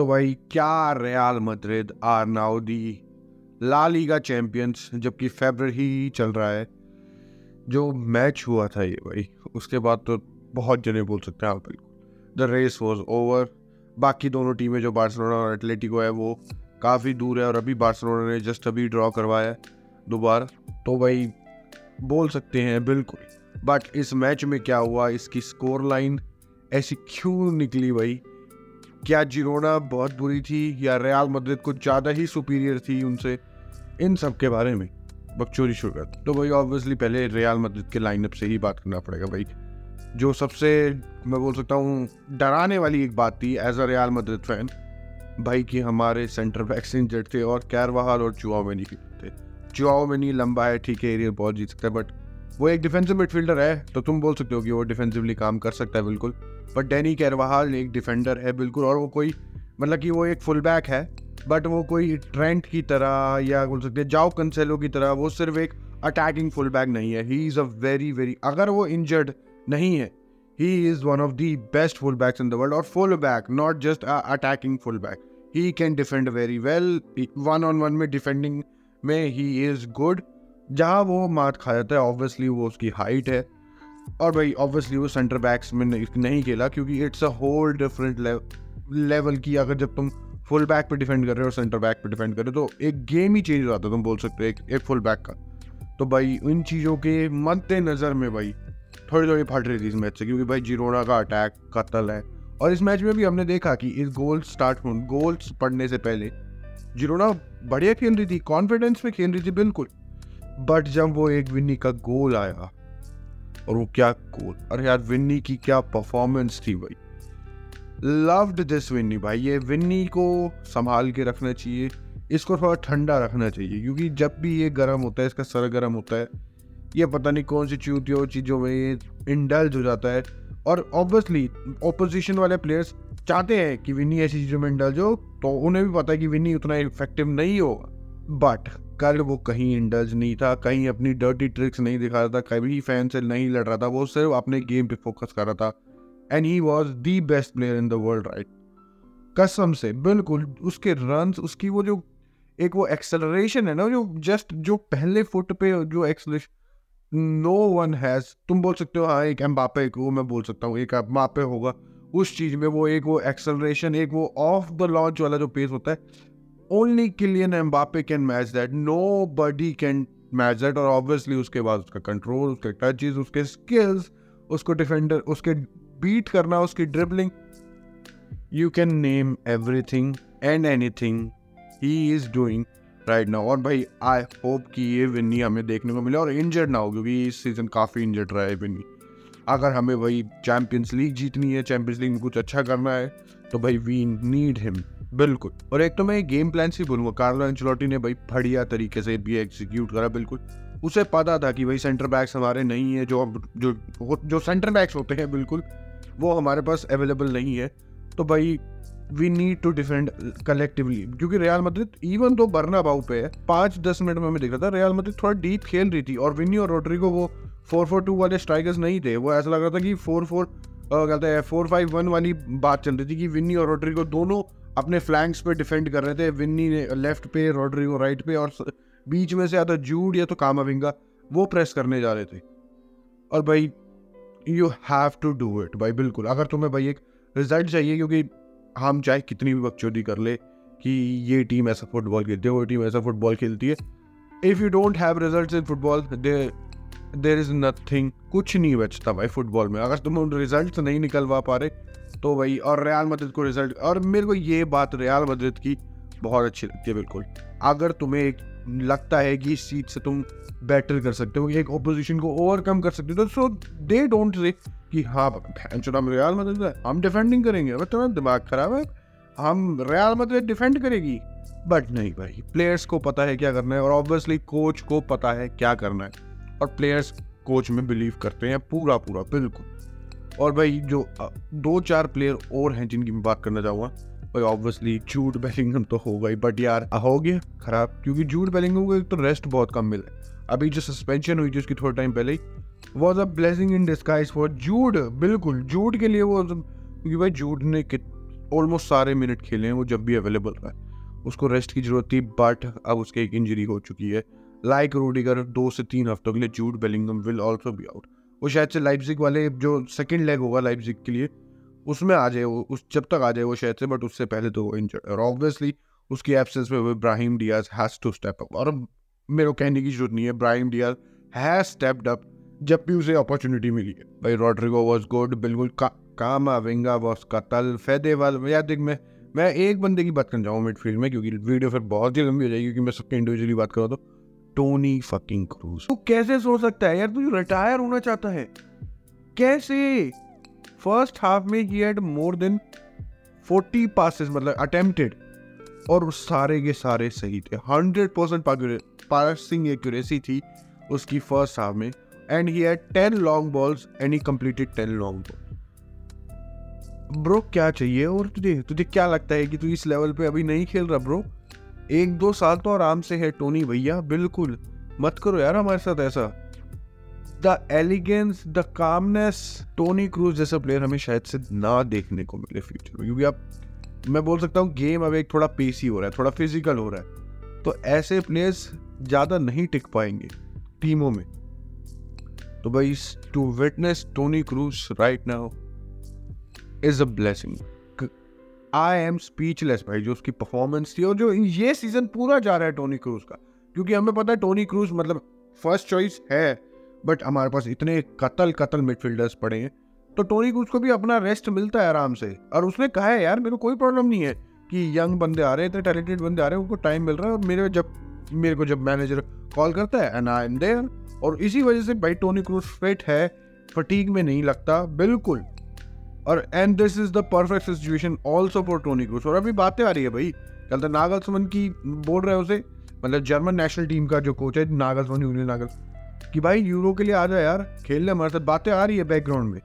तो भाई क्या Real Madrid are now the La Liga champions जबकि फेबर ही चल रहा है, जो मैच हुआ था ये भाई। उसके बाद तो बहुत जने बोल सकते हैं आप बिल्कुल। द रेस वॉज़ ओवर बाकी दोनों टीमें जो बार्सिलोना और एटलेटिको है, वो काफ़ी दूर है और अभी बार्सिलोना ने जस्ट अभी ड्रॉ करवाया दोबारा। तो भाई बोल सकते हैं बिल्कुल। बट इस मैच में क्या हुआ? इसकी स्कोर लाइन ऐसी क्यों निकली भाई? क्या जिरोना बहुत बुरी थी या रियाल मद्रिद कुछ ज़्यादा ही सुपीरियर थी उनसे? इन सब के बारे में बकचोरी शुरू कर तो भाई ऑब्वियसली पहले रियाल मद्रिद के लाइनअप से ही बात करना पड़ेगा भाई। जो सबसे, मैं बोल सकता हूँ, डराने वाली एक बात थी as a Real Madrid fan भाई कि हमारे सेंटर बैक्स इंजर्ड थे और कैरवाहाल और चुआओमेनी थे। चुआओमेनी लंबा है ठीक है एरियर बहुत जीत सकता है बट वो एक डिफेंसिव मिडफील्डर है तो तुम बोल सकते हो कि वो डिफेंसिवली काम कर सकता है, बिल्कुल। बट डैनी कैरवाहाल एक डिफेंडर है, बिल्कुल, और वो कोई मतलब कि वो एक फुल बैक है बट वो कोई ट्रेंट की तरह या बोल सकते हैं जाओ कंसेलो की तरह, वो सिर्फ़ एक अटैकिंग फुल बैक नहीं है। He is a very very अगर वो इंजर्ड नहीं है he is one of the best full backs in the world और full back not just attacking full back he can defend very well one on one में defending में he is good जहाँ वो मात खा जाता है ऑब्वियसली वो उसकी हाइट है। और भाई ऑब्वियसली वो सेंटर बैक्स में नहीं खेला क्योंकि it's a whole different level की अगर जब तुम फुल बैक पे डिफेंड कर रहे हो और सेंटर बैक पे डिफेंड कर रहे हो तो एक गेम ही चेंज हो जाता है तुम बोल सकते हो एक, एक फुल बैक का। तो भाई उन चीज़ों के मद्देनज़र में भाई थोड़ी थोड़ी फट रही थी इस मैच से क्योंकि भाई जिरोना का अटैक कतल है। और इस मैच में भी हमने देखा कि इस गोल स्टार्ट गोल्स पढ़ने से पहले जिरोना बढ़िया खेल रही थी कॉन्फिडेंस में खेल रही थी बिल्कुल। बट जब वो एक विन्नी का गोल आया और वो क्या गोल? अरे यार, विन्नी की क्या परफॉर्मेंस थी भाई? लव्ड दिस विन्नी भाई। ये विन्नी को संभाल के रखना चाहिए। इसको थोड़ा ठंडा रखना चाहिए, क्योंकि जब भी ये गर्म होता है, इसका सर गर्म होता है, ये पता नहीं कौन सी चूतियों चीज़ों में ये इंडल्ज हो जाता है। और ऑब्वियसली ओपोजिशन वाले प्लेयर्स चाहते हैं कि विन्नी ऐसी चीज़ों में इंडल्ज हो तो उन्हें भी पता है कि विन्नी उतना इफ़ेक्टिव नहीं होगा। बट कल वो कहीं इंडल्ज नहीं था, कहीं अपनी डर्टी ट्रिक्स नहीं दिखा रहा था, कभी फ़ैन से नहीं लड़ रहा था, वो सिर्फ़ अपने गेम पे फोकस कर रहा था। And he was the best player in the world right कसम से, बिल्कुल, उसके रन उसकी वो जो, एक वो एक्सेलरेशन है ना, जो जस्ट जो पहले फुट पे जो एक्सेलरेशन नो वन हैज़ तुम बोल सकते हो हाँ एक एम्बापे को मैं बोल सकता हूँ, एक एम्बापे होगा, उस चीज़ में वो एक वो एक्सेलरेशन एक वो ऑफ़ द लॉन्च वाला जो पेस होता है only Kylian Mbappe can match that nobody can match that और ऑब्वियसली उसके बाद उसका कंट्रोल उसके टचेस उसके स्किल्स उसको डिफेंडर उसके बीट करना, उसकी dribbling you can name everything and anything he is doing right now और भाई आई होप कि ये विन्नी हमें देखने को मिले और इंजर्ड ना हो, क्योंकि इस सीज़न काफ़ी इंजर्ड रहा है विन्नी। अगर हमें भाई चैंपियंस लीग जीतनी है चैंपियंस लीग में कुछ अच्छा करना है तो भाई वी नीड हिम बिल्कुल। और एक तो मैं गेम प्लान से बोलूँगा कार्लो एंचलोटी ने भाई बढ़िया तरीके से भी एग्जीक्यूट करा, बिल्कुल। उसे पता था कि भाई सेंटर बैक्स हमारे नहीं है, जो जो जो सेंटर बैक्स होते हैं, बिल्कुल, वो हमारे पास अवेलेबल नहीं है। तो भाई we need to defend collectively क्योंकि रियाल मद्रिद इवन तो बरना बाउ पे है, पाँच दस मिनट में हमें दिख रहा था रियाल मद्रिद थोड़ा डीप खेल रही थी, और विनी और रोड्रिगो वो फोर फोर टू वाले स्ट्राइकर्स नहीं थे। वो ऐसा लग रहा था कि फोर फोर कहते हैं फोर फाइव वन वाली बात चल रही थी कि विन्नी और रोड्रिगो दोनों अपने फ्लैंक्स पे डिफेंड कर रहे थे विन्नी ने लेफ़्ट पे रोड्रिगो राइट पे और बीच में से या तो जूड या तो कामाविंगा वो प्रेस करने जा रहे थे। और भाई you have to do it भाई, बिल्कुल। अगर तुम्हें भाई एक रिज़ल्ट चाहिए, क्योंकि हम चाहे कितनी भी बकचोदी कर ले कि ये टीम ऐसा फुटबॉल खेलती है, वो टीम ऐसा फुटबॉल खेलती है। If you don't have result in football there is nothing कुछ नहीं बचता भाई फुटबॉल में। अगर तुम रिज़ल्ट नहीं निकलवा पा रहे तो भाई, और रियाल मदद को रिज़ल्ट और मेरे को ये बात रियाल मदद की बहुत अच्छी लगती है बिल्कुल। अगर तुम्हें एक लगता है कि इस सीट से तुम बेटर कर सकते हो, एक ओपोजिशन को ओवरकम कर सकते हो सो दे डोंट से कि हाँ हम रियाल मदद है, हम डिफेंडिंग करेंगे। बट तुम्हारा दिमाग खराब है, हम रियाल मदद डिफेंड करेगी। बट नहीं भाई प्लेयर्स को पता है क्या करना है, और ऑब्वियसली कोच को पता है क्या करना है। और प्लेयर्स कोच में बिलीव करते हैं पूरा पूरा बिल्कुल। और भाई जो दो चार प्लेयर और हैं जिनकी मैं बात करना चाहूँगा। भाई ऑब्वियसली जूड बेलिंगम तो होगा ही बट यार हो गया, खराब, क्योंकि जूड बेलिंगम को एक तो रेस्ट बहुत कम मिला अभी जो सस्पेंशन हुई थी उसकी थोड़ा टाइम पहले ही was a blessing in disguise for Jude बिल्कुल जूड के लिए वो, क्योंकि भाई जूड ने ऑलमोस्ट सारे मिनट खेले हैं, वो जब भी अवेलेबल रहा उसको रेस्ट की ज़रूरत थी बट अब उसके एक इंजरी हो चुकी है। लाइक रोडिगर दो से तीन हफ्तों के लिए Jude Bellingham will also be out वो शायद से लाइप्जिक वाले जो सेकेंड लेग होगा लाइप्जिक के लिए उसमें आ जाए वो उस जब तक आ जाए वो शायद से बट उससे पहले तो वो इंजर्ड और ऑब्वियसली उसकी एब्सेंस में वो Ibrahim Diaz has to step up और मेरे को कहने की ज़रूरत नहीं है Ibrahim Diaz has stepped up जब भी उसे अपॉर्चुनिटी मिली है। भाई रॉड्रिगो वॉज़ गुड बिल्कुल का, काम आवेंगा वॉज़ कतल फैदेवाल या देख मैं मैं एक बंदे की बात कर जाऊँ मिडफील्ड में क्योंकि वीडियो फिर बहुत ही लंबी हो जाएगी क्योंकि मैं सबके इंडिविजुअली बात करूँ तो टोनी फकिंग क्रूज तू कैसे सोच सकता है? यार, तू रिटायर होना चाहता है, कैसे? फ़र्स्ट हाफ़ में he had more than 40 passes मतलब अटेम्प्टेड और उस सारे के सारे सही थे। 100 परसेंट पासिंग एक्यूरेसी थी उसकी फ़र्स्ट हाफ़ में and he had 10 long balls and he completed 10 long ball bro क्या चाहिए? और तुझे तुझे क्या लगता है कि तू इस लेवल पे अभी नहीं खेल रहा ब्रो एक दो साल तो आराम से है, टोनी भैया, बिल्कुल। मत करो यार हमारे साथ ऐसा। The elegance the calmness Toni Kroos जैसा प्लेयर हमें शायद से ना देखने को मिले फ्यूचर में, क्योंकि अब मैं बोल सकता हूँ गेम अब एक थोड़ा पेसी हो रहा है, थोड़ा फ़िज़िकल हो रहा है। तो ऐसे प्लेयर्स ज़्यादा नहीं टिक पाएँगे टीमों में। तो भाई to witness Toni Kroos right now is a blessing I am speechless भाई, जो उसकी परफॉर्मेंस थी और जो ये सीज़न पूरा जा रहा है टोनी क्रूज का। क्योंकि हमें पता है टोनी क्रूज मतलब फ़र्स्ट चॉइस है बट हमारे पास इतने कतल कतल मिडफील्डर्स पड़े हैं। तो टोनी क्रूज को भी अपना रेस्ट मिलता है आराम से। और उसने कहा है, यार, मेरे को कोई प्रॉब्लम नहीं है कि यंग बंदे आ रहे हैं, इतने टैलेंटेड बंदे आ रहे हैं, उनको टाइम मिल रहा है और मेरे जब, मेरे को जब मैनेजर कॉल करता है एंड आई एम देयर और इसी वजह से भाई टोनी क्रूज फिट है फटीक में नहीं लगता, बिल्कुल। और and this is the perfect situation also for Toni Kroos और अभी बातें आ रही है भाई। कल तो नागल की बोल रहे हैं उसे। मतलब जर्मन नेशनल टीम का जो कोच है नागल सुमन यूनियन नागल। कि भाई यूरो के लिए आ जाए यार, खेल ले हमारे साथ। बातें आ रही है बैकग्राउंड में।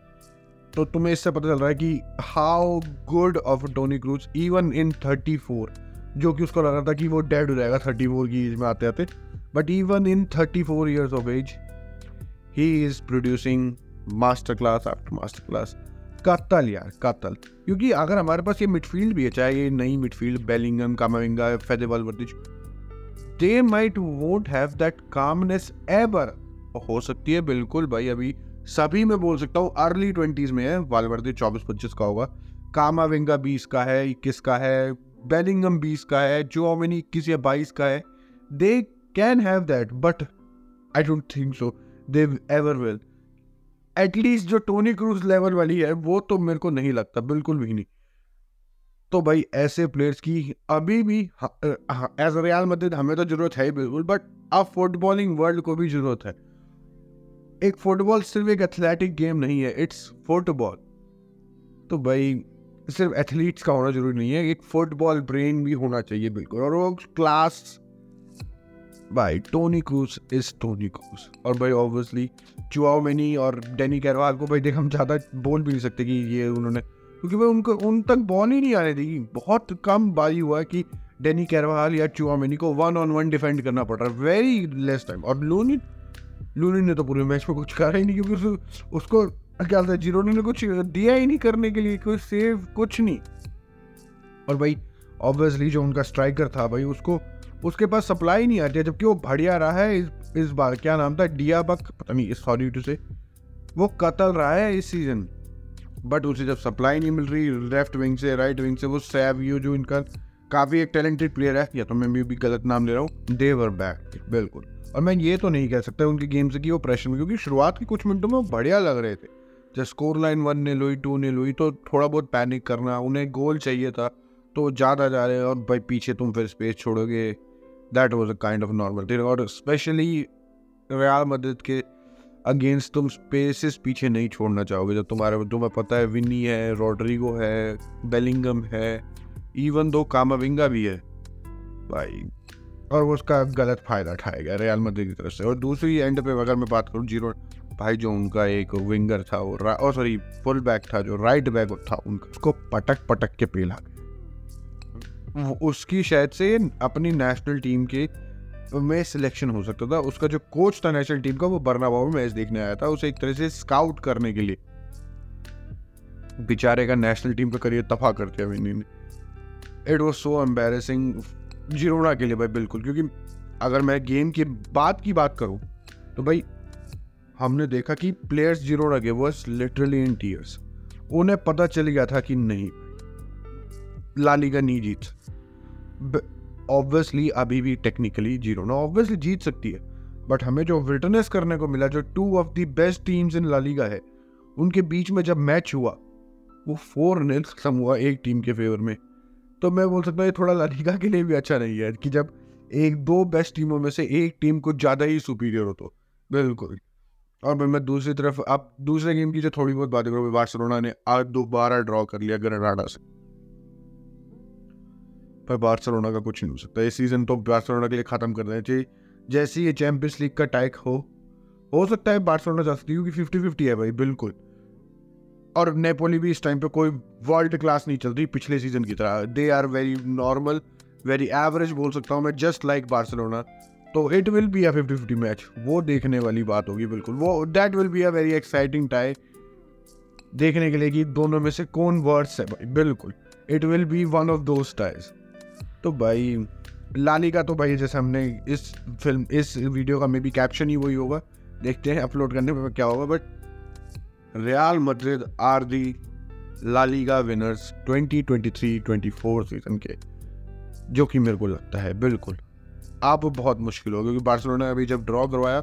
तो तुम्हें इससे पता चल रहा है कि how good of Toni Kroos even in thirty four जो कि उसको लग रहा था कि वो डेड हो जाएगा थर्टी फोर की एज में आते आते। But even in thirty four years of age he is producing master class after master class कतल यार, कतल। क्योंकि अगर हमारे पास ये मिडफील्ड भी है, चाहे ये नई मिडफील्ड बेलिंगम कामाविंगा फेदेबल वर्दिज they might won't have that calmness ever हो सकती है, बिल्कुल भाई, अभी सभी में बोल सकता हूँ अर्ली ट्वेंटीज में है वालवर्दी चौबीस पच्चीस का होगा। कामाविंगा बीस का है, इक्कीस का है बेलिंगम बीस का है जो ओमिनी इक्कीस या बाईस का है। They can have that but I don't think so they ever will at least जो टोनी क्रूज लेवल वाली है, वो तो मेरे को नहीं लगता, बिल्कुल भी नहीं। तो भाई, ऐसे प्लेयर्स की अभी भी एज रियाल मदद हमें तो ज़रूरत है बिल्कुल बट अब फुटबॉलिंग वर्ल्ड को भी ज़रूरत है। एक फुटबॉल सिर्फ़ एक एथलेटिक गेम नहीं है इट्स फुटबॉल तो भाई, सिर्फ़ एथलीट्स का होना ज़रूरी नहीं है, एक फुटबॉल ब्रेन भी होना चाहिए बिल्कुल, और वो क्लास भाई Toni Kroos is Toni Kroos और भाई ऑब्वियसली चुआओ मैनी और डेनी कैरवाल को भाई देख हम ज़्यादा बोल भी नहीं सकते कि ये उन्होंने क्योंकि भाई उनको उन तक बॉल ही नहीं आने दी बहुत कम बारी हुआ कि डेनी कैरवाल या चुआ मैनी को वन ऑन वन डिफेंड करना पड़ रहा है वेरी लेस टाइम और लूनी लूनी ने तो पूरे मैच में कुछ करा ही नहीं क्योंकि उसको, उसको क्या था जीरोनी ने कुछ दिया ही नहीं करने के लिए कोई सेव कुछ नहीं। और भाई ऑब्वियसली जो उनका स्ट्राइकर था भाई उसको उसके पास सप्लाई नहीं आती है जबकि वो बढ़िया रहा है इस, इस बार। क्या नाम था? डिया बक पता नहीं सॉरी टू से वो कतल रहा है इस सीज़न बट उसे जब सप्लाई नहीं मिल रही लेफ़्ट विंग से राइट विंग से वो सैवियो जो इनका काफ़ी एक टैलेंटेड प्लेयर है या तो मैं भी गलत नाम ले रहा हूँ देवर बैक बिल्कुल। और मैं ये तो नहीं कह सकता उनकी गेम से कि वो प्रेशर में क्योंकि शुरुआत के कुछ मिनटों में वो बढ़िया लग रहे थे। जब स्कोर लाइन वन ने लोई टू ने लोई तो थोड़ा बहुत पैनिक करना उन्हें गोल चाहिए था तो ज़्यादा जा रहे हैं और भाई पीछे तुम फिर स्पेस छोड़ोगे। That was a kind of normal और स्पेशली रियाल मदद के अगेंस्ट तुम स्पेसिस पीछे नहीं छोड़ना चाहोगे। जब तुम्हारे तुम्हें पता है विनी है रोड्रिगो है बेलिंगम है इवन दो कामाविंगा भी है, भाई, और वो उसका गलत फ़ायदा उठाएगा रियाल मदद की तरफ़ से। और दूसरी एंड पे अगर मैं बात करूँ ज़ीरो भाई, जो उनका एक विंगर था, वो सॉरी फुल बैक था, जो राइट बैक था, उनका उसको पटक पटक के पेला गया उसकी शायद से अपनी नेशनल टीम के में सिलेक्शन हो सकता था। उसका जो कोच था नेशनल टीम का, वो बर्नाबाउ में मैच देखने आया था उसे एक तरह से स्काउट करने के लिए। बेचारे का नेशनल टीम का करियर तफा कर दिया ने it was so embarrassing Girona के लिए भाई, बिल्कुल, क्योंकि अगर मैं गेम के बाद की बात करूँ तो भाई, हमने देखा कि प्लेयर्स जिरोना के वॉज़ लिटरली इन टीयर्स उन्हें पता चल गया था कि नहीं लालीगा नहीं जीत। ऑब्वियसली अभी भी टेक्निकली ज़ीरो। ना ऑब्वियसली जीत सकती है। बट हमें जो विटनेस करने को मिला, जो two of the best teams in La Liga है, उनके बीच में जब मैच हुआ, वो फोर नील खत्म हुआ एक टीम के फेवर में। तो मैं बोल सकता हूँ ये थोड़ा लालीगा के लिए भी अच्छा नहीं है कि जब एक, दो बेस्ट टीमों में से एक टीम को ज़्यादा ही सुपीरियर हो तो। बिल्कुल। और मैं दूसरी तरफ़, आप दूसरे गेम की जो थोड़ी बहुत बातें करूँ बार्सिलोना ने आज दोबारा ड्रॉ कर लिया ग्रेनाडा से। पर बार्सलोना का कुछ नहीं हो सकता। ये सीज़न तो बार्सलोना के लिए ख़त्म कर देना चाहिए। जैसे ये चैंपियंस लीग का टाइक हो हो सकता है बार्सिलोना जा सकती है, क्योंकि फिफ्टी फिफ्टी है भाई, बिल्कुल। और नेपोली भी इस टाइम पे कोई वर्ल्ड क्लास नहीं चल रही पिछले सीज़न की तरह। They are very normal very average बोल सकता हूँ मैं जस्ट लाइक बार्सिलोना। तो it will be a fifty fifty match वो देखने वाली बात होगी, बिल्कुल। वो that will be a very exciting tie देखने के लिए कि दोनों में से कौन वर्ड्स है भाई, बिल्कुल। It will be one of those ties तो भाई लाली का तो भाई जैसे हमने इस फ़िल्म इस वीडियो का मे बी कैप्शन ही वही होगा। देखते हैं अपलोड करने पर क्या होगा but Real Madrid are the La Liga winners 2023-24 season के, जो कि मेरे को लगता है बिल्कुल, आप बहुत मुश्किल हो क्योंकि बार्सिलोना अभी जब ड्रॉ करवाया,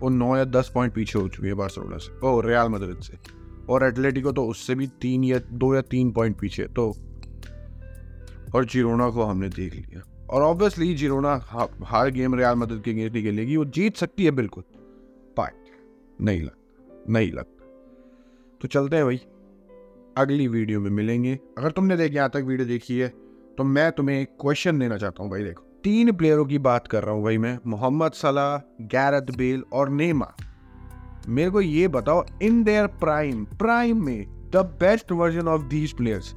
वो नौ या दस पॉइंट पीछे हो चुकी है बार्सिलोना से, ओ रियाल मद्रिद से, और एटलेटिको तो उससे भी तीन या, दो या तीन पॉइंट पीछे तो और जिरोना को हमने देख लिया। और ऑब्वियसली जिरोना हर गेम रियाल मदद के गेम के लिए वो जीत सकती है बिल्कुल। बट नहीं लगता नहीं लगता तो चलते हैं भाई। अगली वीडियो में मिलेंगे। अगर तुमने देख, यहाँ तक वीडियो देखी है तो मैं तुम्हें एक क्वेश्चन देना चाहता हूँ भाई, देखो। तीन प्लेयरों की बात कर रहा हूँ भाई मैं। मोहम्मद सलाह गैरत बेल और नेमा मेरे को ये बताओ इन देयर प्राइम प्राइम में the best version of these players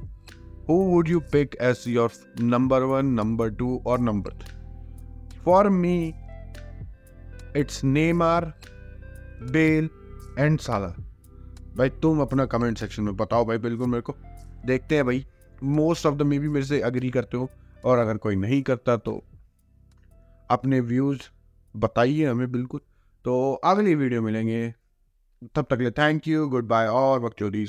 who would you pick as your number one, number two, or number three? For me, it's Neymar, Bale and Salah. भाई तुम अपना कमेंट सेक्शन में बताओ भाई बिल्कुल मेरे को। देखते हैं भाई। मोस्ट ऑफ़ द मे भी मेरे से अग्री करते हो और अगर कोई नहीं करता तो अपने व्यूज़ बताइए हमें बिल्कुल। तो अगली वीडियो मिलेंगे। तब तक ले थैंक यू गुड बाय और वक्त चौधरी